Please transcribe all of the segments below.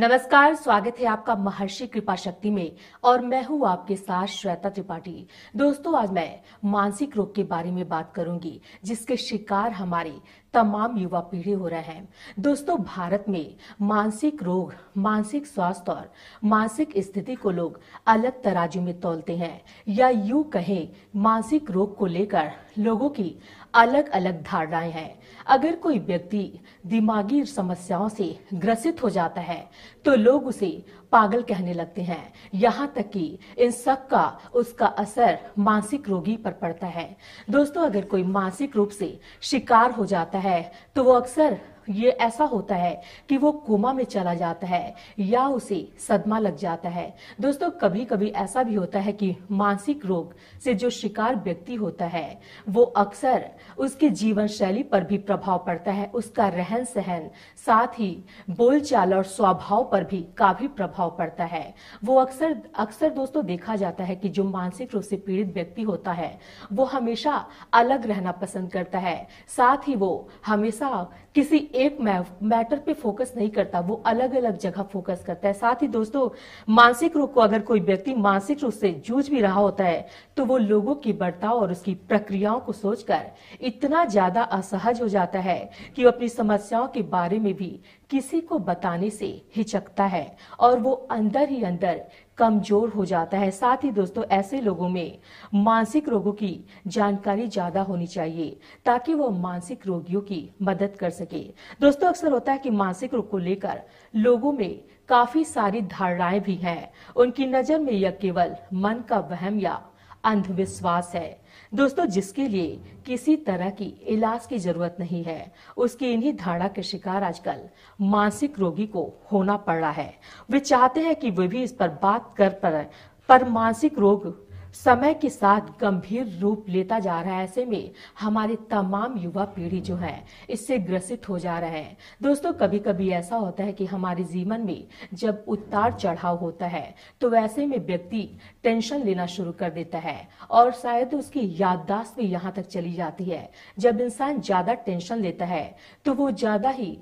नमस्कार, स्वागत है आपका महर्षि कृपा शक्ति में, और मैं हूँ आपके साथ श्वेता त्रिपाठी। दोस्तों, आज मैं मानसिक रोग के बारे में बात करूँगी, जिसके शिकार हमारी तमाम युवा पीढ़ी हो रहे हैं। दोस्तों, भारत में मानसिक रोग, मानसिक स्वास्थ्य और मानसिक स्थिति को लोग अलग तराजू में तोलते हैं, या यूँ कहें, मानसिक रोग को लेकर लोगों की अलग अलग धारणाएँ हैं। अगर कोई व्यक्ति दिमागी समस्याओं से ग्रसित हो जाता है तो लोग उसे पागल कहने लगते हैं। यहाँ तक कि इन सब का उसका असर मानसिक रोगी पर पड़ता है। दोस्तों, अगर कोई मानसिक रूप से शिकार हो जाता है तो वो अक्सर ये ऐसा होता है कि वो कोमा में चला जाता है या उसे सदमा लग जाता है। दोस्तों कभी कभी ऐसा भी होता है कि मानसिक रोग से जो शिकार व्यक्ति होता है, वो अक्सर उसके जीवन शैली पर भी प्रभाव पड़ता है। उसका रहन सहन साथ ही बोलचाल और स्वभाव पर भी काफ़ी प्रभाव पड़ता है। वो अक्सर अक्सर दोस्तों देखा जाता है कि जो मानसिक रूप से पीड़ित व्यक्ति होता है, वो हमेशा अलग रहना पसंद करता है। साथ ही वो हमेशा किसी एक मैटर पे फोकस नहीं करता, वो अलग अलग जगह फोकस करता है। साथ ही दोस्तों, मानसिक रोग को अगर कोई व्यक्ति मानसिक रूप से जूझ भी रहा होता है तो वो लोगों की बर्ताव और उसकी प्रक्रियाओं को सोचकर इतना ज़्यादा असहज हो जाता है कि वो अपनी समस्याओं के बारे में भी किसी को बताने से हिचकता है और वो अंदर ही अंदर कमज़ोर हो जाता है। साथ ही दोस्तों, ऐसे लोगों में मानसिक रोगों की जानकारी ज़्यादा होनी चाहिए ताकि वो मानसिक रोगियों की मदद कर सके। दोस्तों, अक्सर होता है कि मानसिक रोग को लेकर लोगों में काफ़ी सारी धारणाएँ भी हैं। उनकी नज़र में यह केवल मन का वहम या अंधविश्वास है। दोस्तों जिसके लिए किसी तरह की इलाज की ज़रूरत नहीं है उसकी इन्हीं धारणा के शिकार आजकल मानसिक रोगी को होना पड़ रहा है। वे चाहते हैं कि वे भी इस पर बात कर पर, पर मानसिक रोग समय के साथ गंभीर रूप लेता जा रहा है ऐसे में हमारे तमाम युवा पीढ़ी जो है, इससे ग्रसित हो जा रहे हैं। दोस्तों कभी कभी ऐसा होता है कि हमारे जीवन में जब उतार चढ़ाव होता है तो वैसे में व्यक्ति टेंशन लेना शुरू कर देता है और शायद उसकी याददाश्त भी यहाँ तक चली जाती है। जब इंसान ज़्यादा टेंशन लेता है तो वो ज़्यादा ही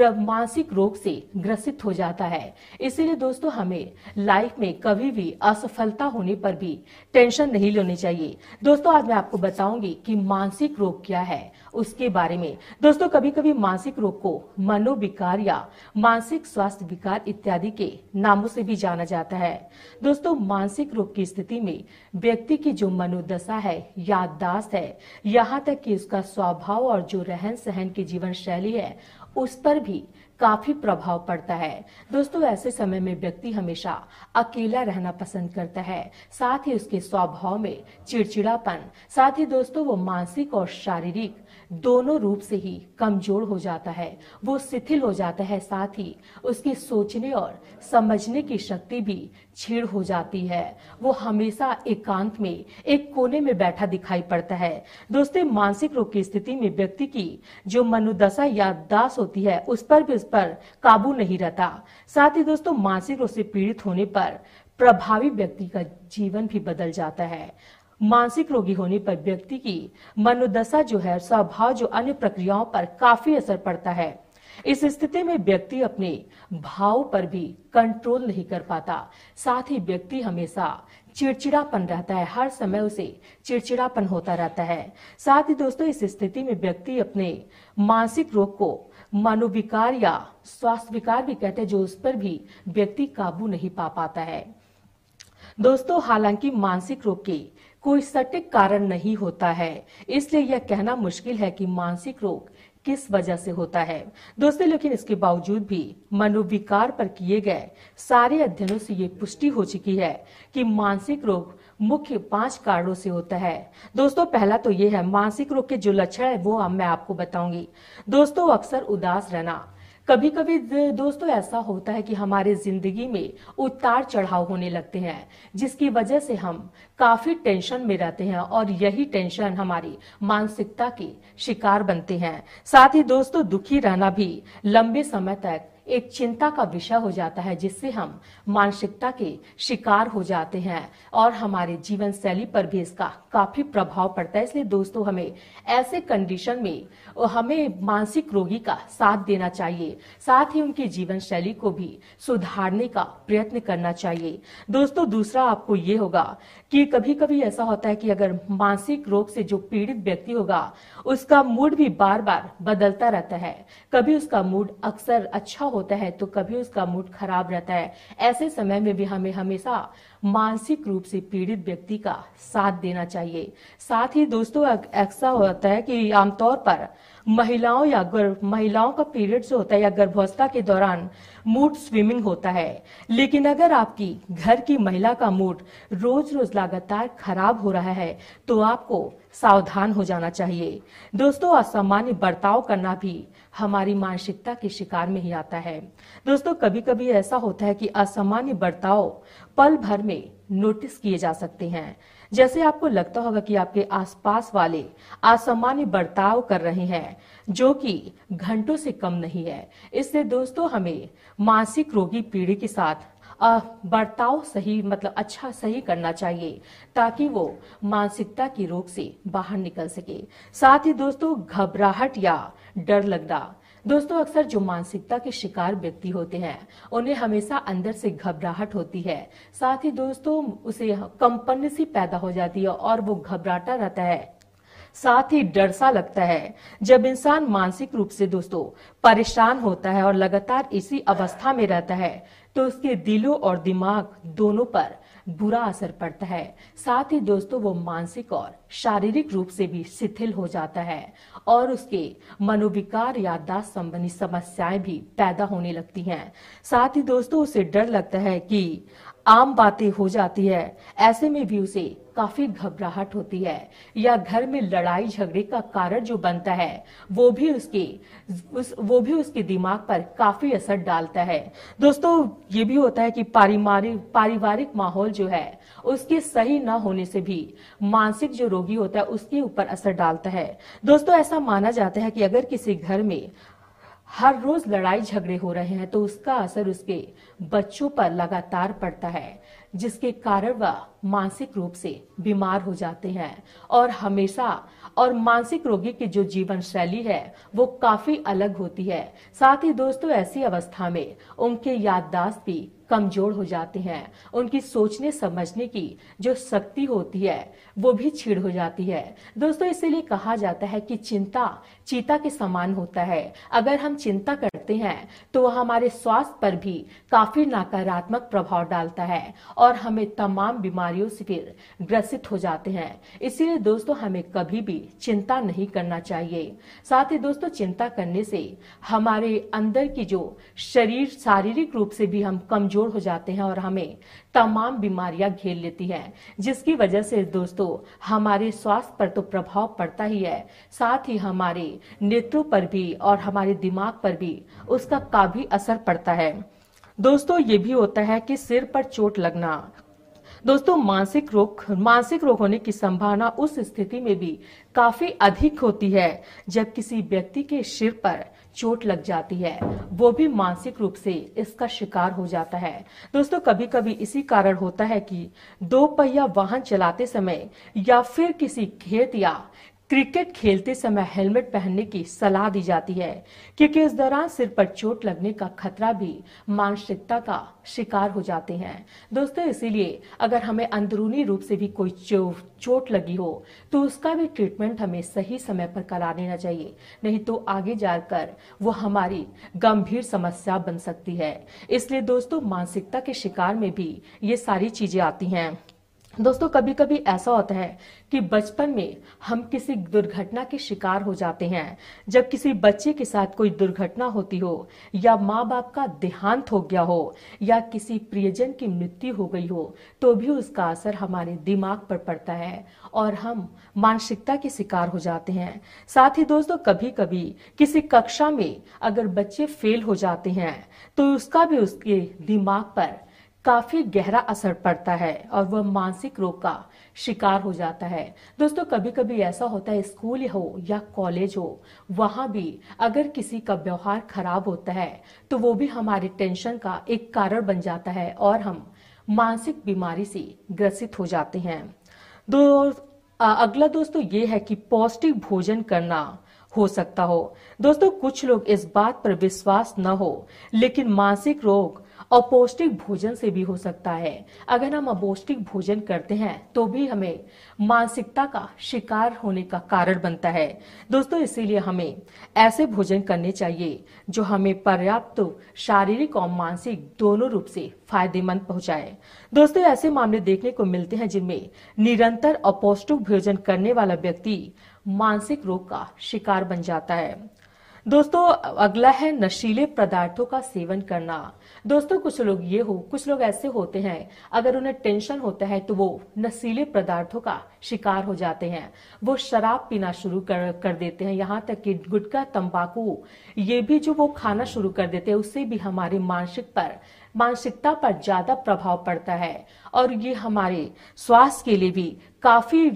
मानसिक रोग से ग्रसित हो जाता है। इसीलिए दोस्तों, हमें लाइफ में कभी भी असफलता होने पर भी टेंशन नहीं लेनी चाहिए। दोस्तों, आज मैं आपको बताऊँगी कि मानसिक रोग क्या है, उसके बारे में। दोस्तों कभी कभी मानसिक रोग को मनोविकार या मानसिक स्वास्थ्य विकार इत्यादि के नामों से भी जाना जाता है। दोस्तों, मानसिक रोग की स्थिति में व्यक्ति की जो मनोदशा है, याददाश्त है, यहाँ तक कि उसका स्वभाव और जो रहन सहन की जीवन शैली है उस पर भी काफ़ी प्रभाव पड़ता है। दोस्तों, ऐसे समय में व्यक्ति हमेशा अकेला रहना पसंद करता है। साथ ही उसके स्वभाव में चिड़चिड़ापन, साथ ही दोस्तों, वो मानसिक और शारीरिक दोनों रूप से ही कमज़ोर हो जाता है। वो शिथिल हो जाता है, साथ ही उसकी सोचने और समझने की शक्ति भी छीड़ हो जाती है। वो हमेशा एकांत में, एक कोने में बैठा दिखाई पड़ता है। दोस्तों, मानसिक रोग की स्थिति में व्यक्ति की जो मनोदशा याददाश्त होती है, उस पर भी उस पर काबू नहीं रहता। साथ ही दोस्तों, मानसिक रोग से पीड़ित होने पर प्रभावी व्यक्ति का जीवन भी बदल जाता है। मानसिक रोगी होने पर व्यक्ति की मनोदशा जो है, स्वभाव जो अन्य प्रक्रियाओं पर काफ़ी असर पड़ता है। इस स्थिति में व्यक्ति अपने भाव पर भी कंट्रोल नहीं कर पाता। साथ ही व्यक्ति हमेशा चिड़चिड़ापन रहता है। हर समय उसे चिड़चिड़ापन होता रहता है। साथ ही दोस्तों, इस स्थिति में व्यक्ति अपने मानसिक रोग को मनोविकार या स्वास्थ्य विकार भी कहते हैं, जो उस पर भी व्यक्ति काबू नहीं पा पाता है। दोस्तों, हालाँकि मानसिक रोग के कोई सटीक कारण नहीं होता है। इसलिए यह कहना मुश्किल है कि मानसिक रोग किस वजह से होता है। दोस्तों, लेकिन इसके बावजूद भी मनोविकार पर किए गए सारे अध्ययनों से ये पुष्टि हो चुकी है कि मानसिक रोग मुख्य पाँच कारणों से होता है। दोस्तों, पहला तो ये है, मानसिक रोग के जो लक्षण है, वो अब मैं आपको बताऊँगी। दोस्तों, अक्सर उदास रहना कभी कभी दोस्तों, ऐसा होता है कि हमारे ज़िंदगी में उतार चढ़ाव होने लगते हैं, जिसकी वजह से हम काफ़ी टेंशन में रहते हैं और यही टेंशन हमारी मानसिकता के शिकार बनते हैं। साथ ही दोस्तों, दुखी रहना भी लंबे समय तक एक चिंता का विषय हो जाता है, जिससे हम मानसिकता के शिकार हो जाते हैं और हमारे जीवन शैली पर भी इसका काफ़ी प्रभाव पड़ता है। इसलिए दोस्तों, हमें ऐसे कंडीशन में, हमें मानसिक रोगी का साथ देना चाहिए, साथ ही उनकी जीवन शैली को भी सुधारने का प्रयत्न करना चाहिए। दोस्तों, दूसरा आपको ये होगा कि कभी कभी ऐसा होता है कि अगर मानसिक रोग से जो पीड़ित व्यक्ति होगा, उसका मूड भी बार बार बदलता रहता है। कभी उसका मूड अक्सर अच्छा होता है तो कभी उसका मूड खराब रहता है। ऐसे समय में भी हमें हमेशा मानसिक रूप से पीड़ित व्यक्ति का साथ देना चाहिए। साथ ही दोस्तों ऐसा होता है कि आमतौर पर महिलाओं या गर्भ, महिलाओं का पीरियड जो होता है या गर्भावस्था के दौरान मूड स्विमिंग होता है। लेकिन अगर आपकी घर की महिला का मूड रोज रोज लगातार खराब हो रहा है तो आपको सावधान हो जाना चाहिए। दोस्तों, असामान्य बर्ताव करना भी हमारी मानसिकता के शिकार में ही आता है। दोस्तों कभी कभी ऐसा होता है कि असामान्य बर्ताव पल भर में नोटिस किए जा सकते हैं। जैसे आपको लगता होगा कि आपके आसपास वाले असामान्य बर्ताव कर रहे हैं, जो कि घंटों से कम नहीं है। इससे दोस्तों, हमें मानसिक रोगी पीढ़ी के साथ बर्ताव सही मतलब अच्छा सही करना चाहिए, ताकि वो मानसिकता की रोग से बाहर निकल सके। साथ ही दोस्तों, घबराहट या डर लगना। दोस्तों, अक्सर जो मानसिकता के शिकार व्यक्ति होते हैं, उन्हें हमेशा अंदर से घबराहट होती है। साथ ही दोस्तों, उसे कंपन सी पैदा हो जाती है और वो घबराता रहता है। साथ ही डर सा लगता है, जब इंसान मानसिक रूप से दोस्तों, परेशान होता है और लगातार इसी अवस्था में रहता है। तो उसके दिलों और दिमाग दोनों पर बुरा असर पड़ता है। साथ ही दोस्तों, वो मानसिक और शारीरिक रूप से भी शिथिल हो जाता है और उसके मनोविकार याददाश्त संबंधी समस्याएँ भी पैदा होने लगती हैं। साथ ही दोस्तों उसे डर लगता है कि आम बातें हो जाती है। ऐसे में भी उसे काफ़ी घबराहट होती है या घर में लड़ाई झगड़े का कारण जो बनता है वो भी उसके उस, वो भी उसके दिमाग पर काफ़ी असर डालता है। दोस्तों ये भी होता है कि पारिवारिक पारिवारिक माहौल जो है उसके सही न होने से भी मानसिक जो रोगी होता है, उसके ऊपर असर डालता है। दोस्तों, ऐसा माना जाता है कि अगर किसी घर में हर रोज लड़ाई झगड़े हो रहे हैं तो उसका असर उसके बच्चों पर लगातार पड़ता है, जिसके कारण वह मानसिक रूप से बीमार हो जाते हैं। और हमेशा, और मानसिक रोगी की जो जीवन शैली है, वो काफ़ी अलग होती है। साथ ही दोस्तों, ऐसी अवस्था में उनके याददाश्त भी कमज़ोर हो जाते हैं। उनकी सोचने, समझने की जो शक्ति होती है, वो भी छीड़ हो जाती है। दोस्तों, इसीलिए कहा जाता है कि चिंता चीता के समान होता है। अगर हम चिंता करते हैं तो वह हमारे स्वास्थ्य पर भी काफ़ी नकारात्मक प्रभाव डालता है और हमें तमाम बीमारियों से फिर ग्रसित हो जाते हैं। इसीलिए दोस्तों, हमें कभी भी चिंता नहीं करना चाहिए। साथ ही दोस्तों, चिंता करने से हमारे अंदर की जो शरीर, शारीरिक रूप से भी हम कमज़ोर हो जाते हैं और हमें तमाम बीमारियाँ घेर लेती हैं, जिसकी वजह से दोस्तों, हमारे स्वास्थ्य पर तो प्रभाव पड़ता ही है। साथ ही हमारे नेत्रों पर भी और हमारे दिमाग पर भी उसका काफ़ी असर पड़ता है। दोस्तों, ये भी होता है कि सिर पर चोट लगना। दोस्तों, मानसिक रोग मानसिक रोग होने की संभावना उस स्थिति में भी काफ़ी अधिक होती है, जब किसी व्यक्ति के सिर पर चोट लग जाती है। वो भी मानसिक रूप से इसका शिकार हो जाता है। दोस्तों कभी कभी इसी कारण होता है कि दो पहिया वाहन चलाते समय या फिर किसी खेत या क्रिकेट खेलते समय हेलमेट पहनने की सलाह दी जाती है, क्योंकि इस दौरान सिर पर चोट लगने का खतरा भी मानसिकता का शिकार हो जाते हैं। दोस्तों, इसीलिए अगर हमें अंदरूनी रूप से भी कोई चोट लगी हो तो उसका भी ट्रीटमेंट हमें सही समय पर करा लेना चाहिए। नहीं तो आगे जाकर वो हमारी गंभीर समस्या बन सकती है। इसलिए दोस्तों, मानसिकता के शिकार में भी ये सारी चीज़ें आती हैं। दोस्तों कभी कभी ऐसा होता है कि बचपन में हम किसी दुर्घटना के शिकार हो जाते हैं। जब किसी बच्चे के साथ कोई दुर्घटना होती हो, या माँ बाप का देहांत हो गया हो, या किसी प्रियजन की मृत्यु हो गई हो तो भी उसका असर हमारे दिमाग पर पड़ता है और हम मानसिकता के शिकार हो जाते हैं। साथ ही दोस्तों कभी कभी किसी कक्षा में अगर बच्चे फेल हो जाते हैं तो उसका भी उसके दिमाग पर काफ़ी गहरा असर पड़ता है और वह मानसिक रोग का शिकार हो जाता है। दोस्तों कभी कभी ऐसा होता है, स्कूल हो या कॉलेज हो, वहाँ भी अगर किसी का व्यवहार खराब होता है तो वो भी हमारे टेंशन का एक कारण बन जाता है और हम मानसिक बीमारी से ग्रसित हो जाते हैं। दो अगला दोस्तों ये है कि पौष्टिक भोजन करना हो सकता हो। दोस्तों, कुछ लोग इस बात पर विश्वास न हो, लेकिन मानसिक रोग अपौष्टिक भोजन से भी हो सकता है। अगर हम अपौष्टिक भोजन करते हैं तो भी हमें मानसिकता का शिकार होने का कारण बनता है। दोस्तों, इसीलिए हमें ऐसे भोजन करने चाहिए जो हमें पर्याप्त शारीरिक और मानसिक दोनों रूप से फ़ायदेमंद पहुँचाए। दोस्तों, ऐसे मामले देखने को मिलते हैं जिनमें निरंतर अपौष्टिक भोजन करने वाला व्यक्ति मानसिक रोग का शिकार बन जाता है। दोस्तों, अगला है नशीले पदार्थों का सेवन करना। दोस्तों, कुछ लोग ये हो, कुछ लोग ऐसे होते हैं, अगर उन्हें टेंशन होता है तो वो नशीले पदार्थों का शिकार हो जाते हैं। वो शराब पीना शुरू कर कर देते हैं। यहाँ तक कि गुटखा, तंबाकू, ये भी जो वो खाना शुरू कर देते हैं, उससे भी हमारे मानसिक पर, मानसिकता पर ज़्यादा प्रभाव पड़ता है। और ये हमारे स्वास्थ्य के लिए भी काफ़ी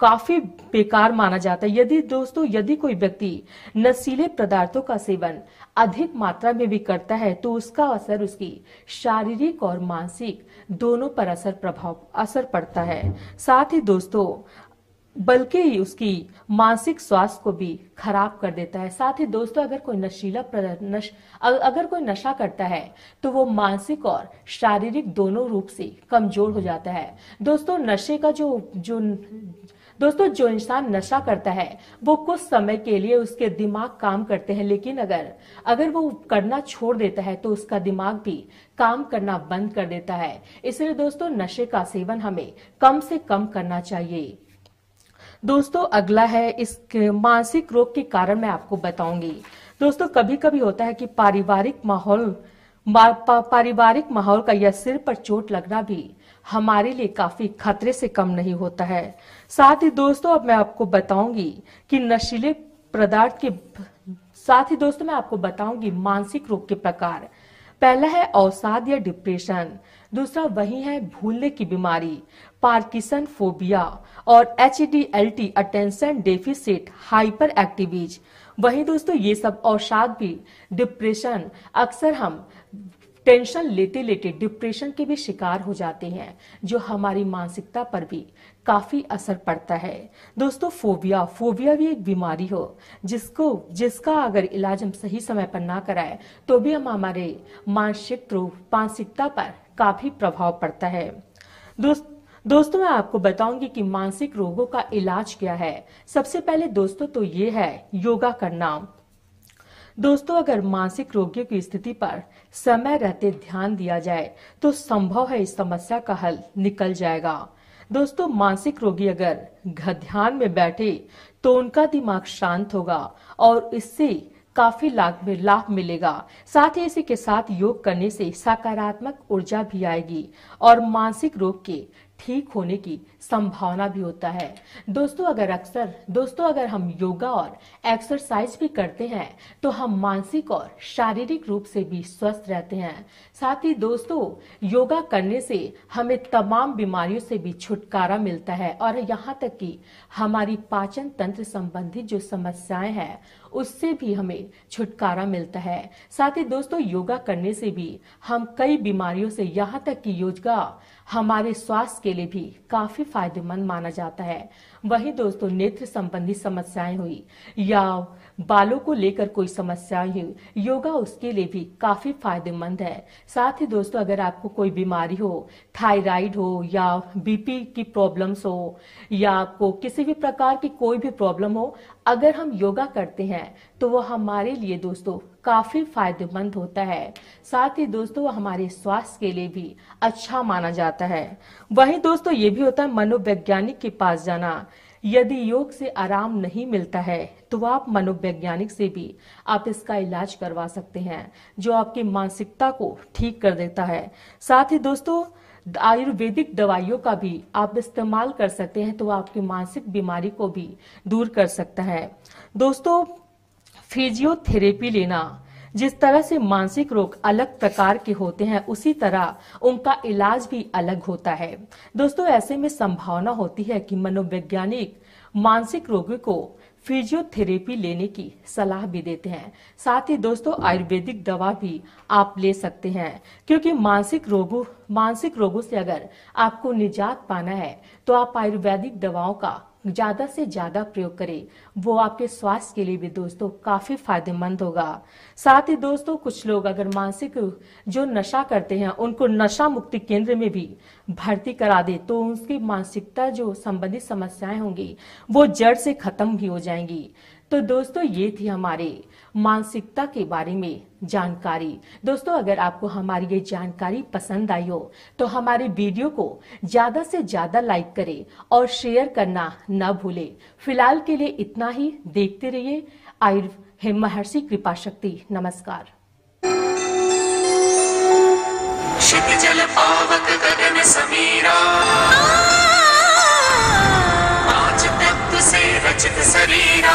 काफ़ी बेकार माना जाता है। यदि दोस्तों यदि कोई व्यक्ति नशीले पदार्थों का सेवन अधिक मात्रा में भी करता है तो उसका असर उसकी शारीरिक और मानसिक दोनों पर असर प्रभाव असर पड़ता है। साथ ही दोस्तों बल्कि उसकी मानसिक स्वास्थ्य को भी खराब कर देता है। साथ ही दोस्तों अगर कोई नशीला नश, अगर कोई नशा करता है तो वो मानसिक और शारीरिक दोनों रूप से कमज़ोर हो जाता है। दोस्तों नशे का जो जो दोस्तों, जो इंसान नशा करता है, वो कुछ समय के लिए उसके दिमाग काम करते हैं। लेकिन अगर अगर वो करना छोड़ देता है तो उसका दिमाग भी काम करना बंद कर देता है। इसलिए दोस्तों, नशे का सेवन हमें कम से कम करना चाहिए। दोस्तों, अगला है, इस मानसिक रोग के कारण मैं आपको बताऊँगी। दोस्तों कभी कभी होता है कि पारिवारिक माहौल पारिवारिक माहौल का या सिर पर चोट लगना भी हमारे लिए काफ़ी खतरे से कम नहीं होता है। साथ ही दोस्तों, अब मैं आपको बताऊँगी कि नशीले पदार्थ के साथ ही दोस्तों, मैं आपको बताऊँगी मानसिक रोग के प्रकार। पहला है अवसाद या डिप्रेशन, दूसरा वही है भूलने की बीमारी, पार्किसन फोबिया और H D L T attention deficit hyper activities वही दोस्तों, ये सब अवसाद भी डिप्रेशन अक्सर हम टेंशन लेते लेते डिप्रेशन के भी शिकार हो जाते हैं, जो हमारी मानसिकता पर भी काफ़ी असर पड़ता है। दोस्तों फोबिया फोबिया भी एक बीमारी हो, जिसको, जिसका अगर इलाज हम सही समय पर ना कराए तो भी हम हमारे मानसिक रूप मानसिकता पर काफ़ी प्रभाव पड़ता है। दोस्त दोस्तों, मैं आपको बताऊँगी कि मानसिक रोगों का इलाज क्या है। सबसे पहले दोस्तों तो ये है योगा करना दोस्तों, अगर मानसिक रोगियों की स्थिति पर समय रहते ध्यान दिया जाए तो संभव है इस समस्या का हल निकल जाएगा। दोस्तों, मानसिक रोगी अगर ध्यान में बैठे तो उनका दिमाग शांत होगा और इससे काफ़ी लाभ में लाभ मिलेगा। साथ ही इसी के साथ योग करने से सकारात्मक ऊर्जा भी आएगी और मानसिक रोग के ठीक होने की संभावना भी होता है। दोस्तों, अगर अक्सर, दोस्तों, अगर हम योगा और एक्सरसाइज भी करते हैं तो हम मानसिक और शारीरिक रूप से भी स्वस्थ रहते हैं। साथ ही दोस्तों, योगा करने से हमें तमाम बीमारियों से भी छुटकारा मिलता है और यहाँ तक कि हमारी पाचन तंत्र संबंधी जो समस्याएँ हैं, उससे भी हमें छुटकारा मिलता है। साथ ही दोस्तों, योगा करने से भी हम कई बीमारियों से यहाँ तक कि योगा हमारे स्वास्थ्य के लिए भी काफ़ी फ़ायदेमंद माना जाता है। वही दोस्तों, नेत्र संबंधी समस्याएँ हुई। या बालों को लेकर कोई समस्या हुई योगा उसके लिए भी काफ़ी फ़ायदेमंद है। साथ ही दोस्तों, अगर आपको कोई बीमारी हो, थायराइड हो या बीपी की प्रॉब्लम्स हो, या आपको किसी भी प्रकार की कोई भी प्रॉब्लम हो, अगर हम योगा करते हैं तो वो हमारे लिए दोस्तों काफ़ी फ़ायदेमंद होता है। साथ ही दोस्तों हमारे स्वास्थ्य के लिए भी अच्छा माना जाता है। वहीं दोस्तों, ये भी होता है मनोवैज्ञानिक के पास जाना। यदि योग से आराम नहीं मिलता है तो आप मनोवैज्ञानिक से भी आप इसका इलाज करवा सकते हैं, जो आपकी मानसिकता को ठीक कर देता है। साथ ही दोस्तों, आयुर्वेदिक दवाइयों का भी आप इस्तेमाल कर सकते हैं तो आपकी मानसिक बीमारी को भी दूर कर सकता है। दोस्तों, फिजियोथेरेपी लेना जिस तरह से मानसिक रोग अलग प्रकार के होते हैं, उसी तरह उनका इलाज भी अलग होता है। दोस्तों, ऐसे में संभावना होती है कि मनोवैज्ञानिक मानसिक रोगी को फिजियोथेरेपी लेने की सलाह भी देते हैं। साथ ही दोस्तों, आयुर्वेदिक दवा भी आप ले सकते हैं, क्योंकि मानसिक रोगों मानसिक रोगों से अगर आपको निजात पाना है तो आप आयुर्वेदिक दवाओं का ज़्यादा से ज़्यादा प्रयोग करें। वो आपके स्वास्थ्य के लिए भी दोस्तों काफ़ी फ़ायदेमंद होगा। साथ ही दोस्तों, कुछ लोग अगर मानसिक जो नशा करते हैं, उनको नशा मुक्ति केंद्र में भी भर्ती करा दे तो उसकी मानसिकता जो संबंधित समस्याएँ होंगी, वो जड़ से खत्म भी हो जाएँगी। तो दोस्तों, ये थी हमारे मानसिकता के बारे में जानकारी। दोस्तों, अगर आपको हमारी ये जानकारी पसंद आई हो तो हमारे वीडियो को ज़्यादा से ज़्यादा लाइक करें और शेयर करना न भूले। फ़िलहाल के लिए इतना ही। देखते रहिए आयुर् महर्षि कृपा शक्ति नमस्कार रचित शरीरा